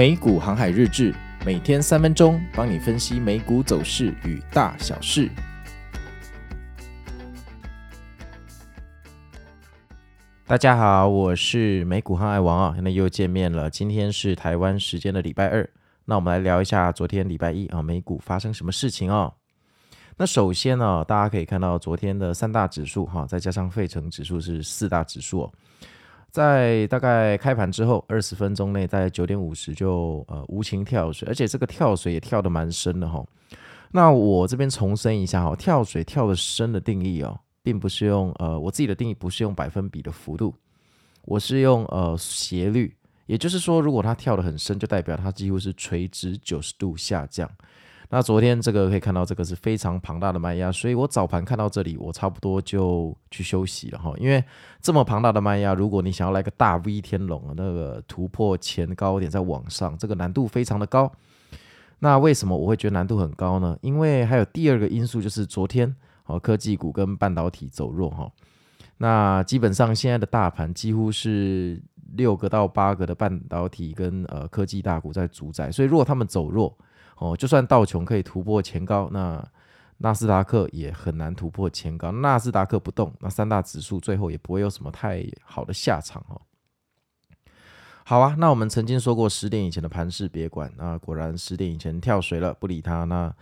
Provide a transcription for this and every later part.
美股航海日志，每天三分钟，帮你分析美股走势与大小事。大家好，我是美股航海王啊，那又见面了。今天是台湾时间的礼拜二，那我们来聊一下昨天礼拜一啊，美股发生什么事情哦？那首先呢，大家可以看到昨天的三大指数哈，再加上费城指数是四大指数。在大概开盘之后二十分钟内，在九点五十就呃无情跳水，而且这个跳水也跳得蛮深的哈。那我这边重申一下哈，跳水跳得深的定义哦，并不是用呃我自己的定义不是用百分比的幅度，我是用呃斜率，也就是说，如果它跳得很深，就代表它几乎是垂直九十度下降。那昨天这个可以看到，这个是非常庞大的卖压，所以我早盘看到这里，我差不多就去休息了哈。因为这么庞大的卖压，如果你想要来个大 V 天龙啊，那个突破前高点再往上，这个难度非常的高。那为什么我会觉得难度很高呢？因为还有第二个因素，就是昨天哦科技股跟半导体走弱哈。那基本上现在的大盘几乎是六个到八个的半导体跟呃科技大股在主宰，所以如果他们走弱，哦，就算道琼可以突破前高，那纳斯达克也很难突破前高。纳斯达克不动，那三大指数最后也不会有什么太好的下场哦。好啊，那我们曾经说过十点以前的盘势别管，那果然十点以前跳水了，不理他。那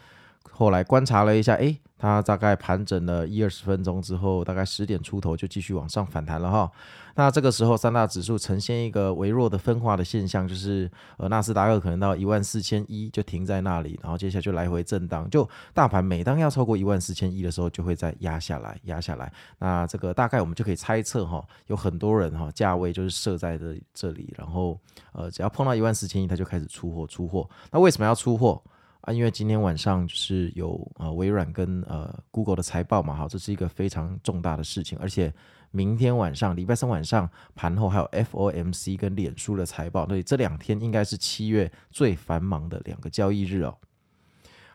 后来观察了一下，诶。它大概盘整了一二十分钟之后，大概十点出头就继续往上反弹了哈。那这个时候三大指数呈现一个微弱的分化的现象，就是呃纳斯达克可能到一万四千一就停在那里，然后接下来就来回震荡。就大盘每当要超过一万四千一的时候，就会再压下来，压下来。那这个大概我们就可以猜测哈，有很多人哈价位就是设在这这里，然后呃只要碰到一万四千一，他就开始出货出货。那为什么要出货？啊，因为今天晚上就是有呃微软跟呃 Google 的财报嘛，哈，这是一个非常重大的事情，而且明天晚上礼拜三晚上盘后还有 FOMC 跟脸书的财报，所以这两天应该是七月最繁忙的两个交易日哦。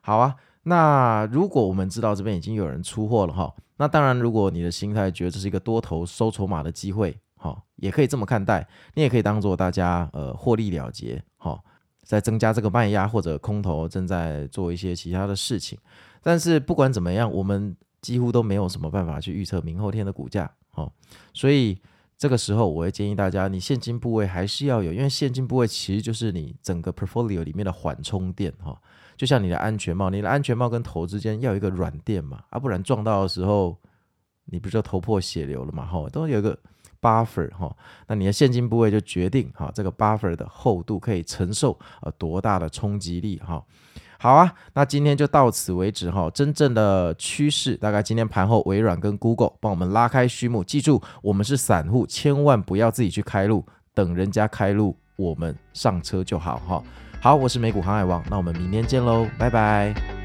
好啊，那如果我们知道这边已经有人出货了哈，那当然如果你的心态觉得这是一个多头收筹码的机会，哈，也可以这么看待，你也可以当做大家呃获利了结，哈。在增加这个卖压，或者空头正在做一些其他的事情，但是不管怎么样，我们几乎都没有什么办法去预测明后天的股价，哦，所以这个时候我会建议大家，你现金部位还是要有，因为现金部位其实就是你整个 portfolio 里面的缓冲垫，哈，就像你的安全帽，你的安全帽跟头之间要有一个软垫嘛，啊，不然撞到的时候，你不就头破血流了嘛，哈，都有一个。buffer 哈，那你的现金部位就决定哈，这个 buffer 的厚度可以承受呃多大的冲击力哈。好啊，那今天就到此为止哈。真正的趋势大概今天盘后微软跟 Google 帮我们拉开序幕。记住，我们是散户，千万不要自己去开路，等人家开路，我们上车就好哈。好，我是美股航海王，那我们明天见喽，拜拜。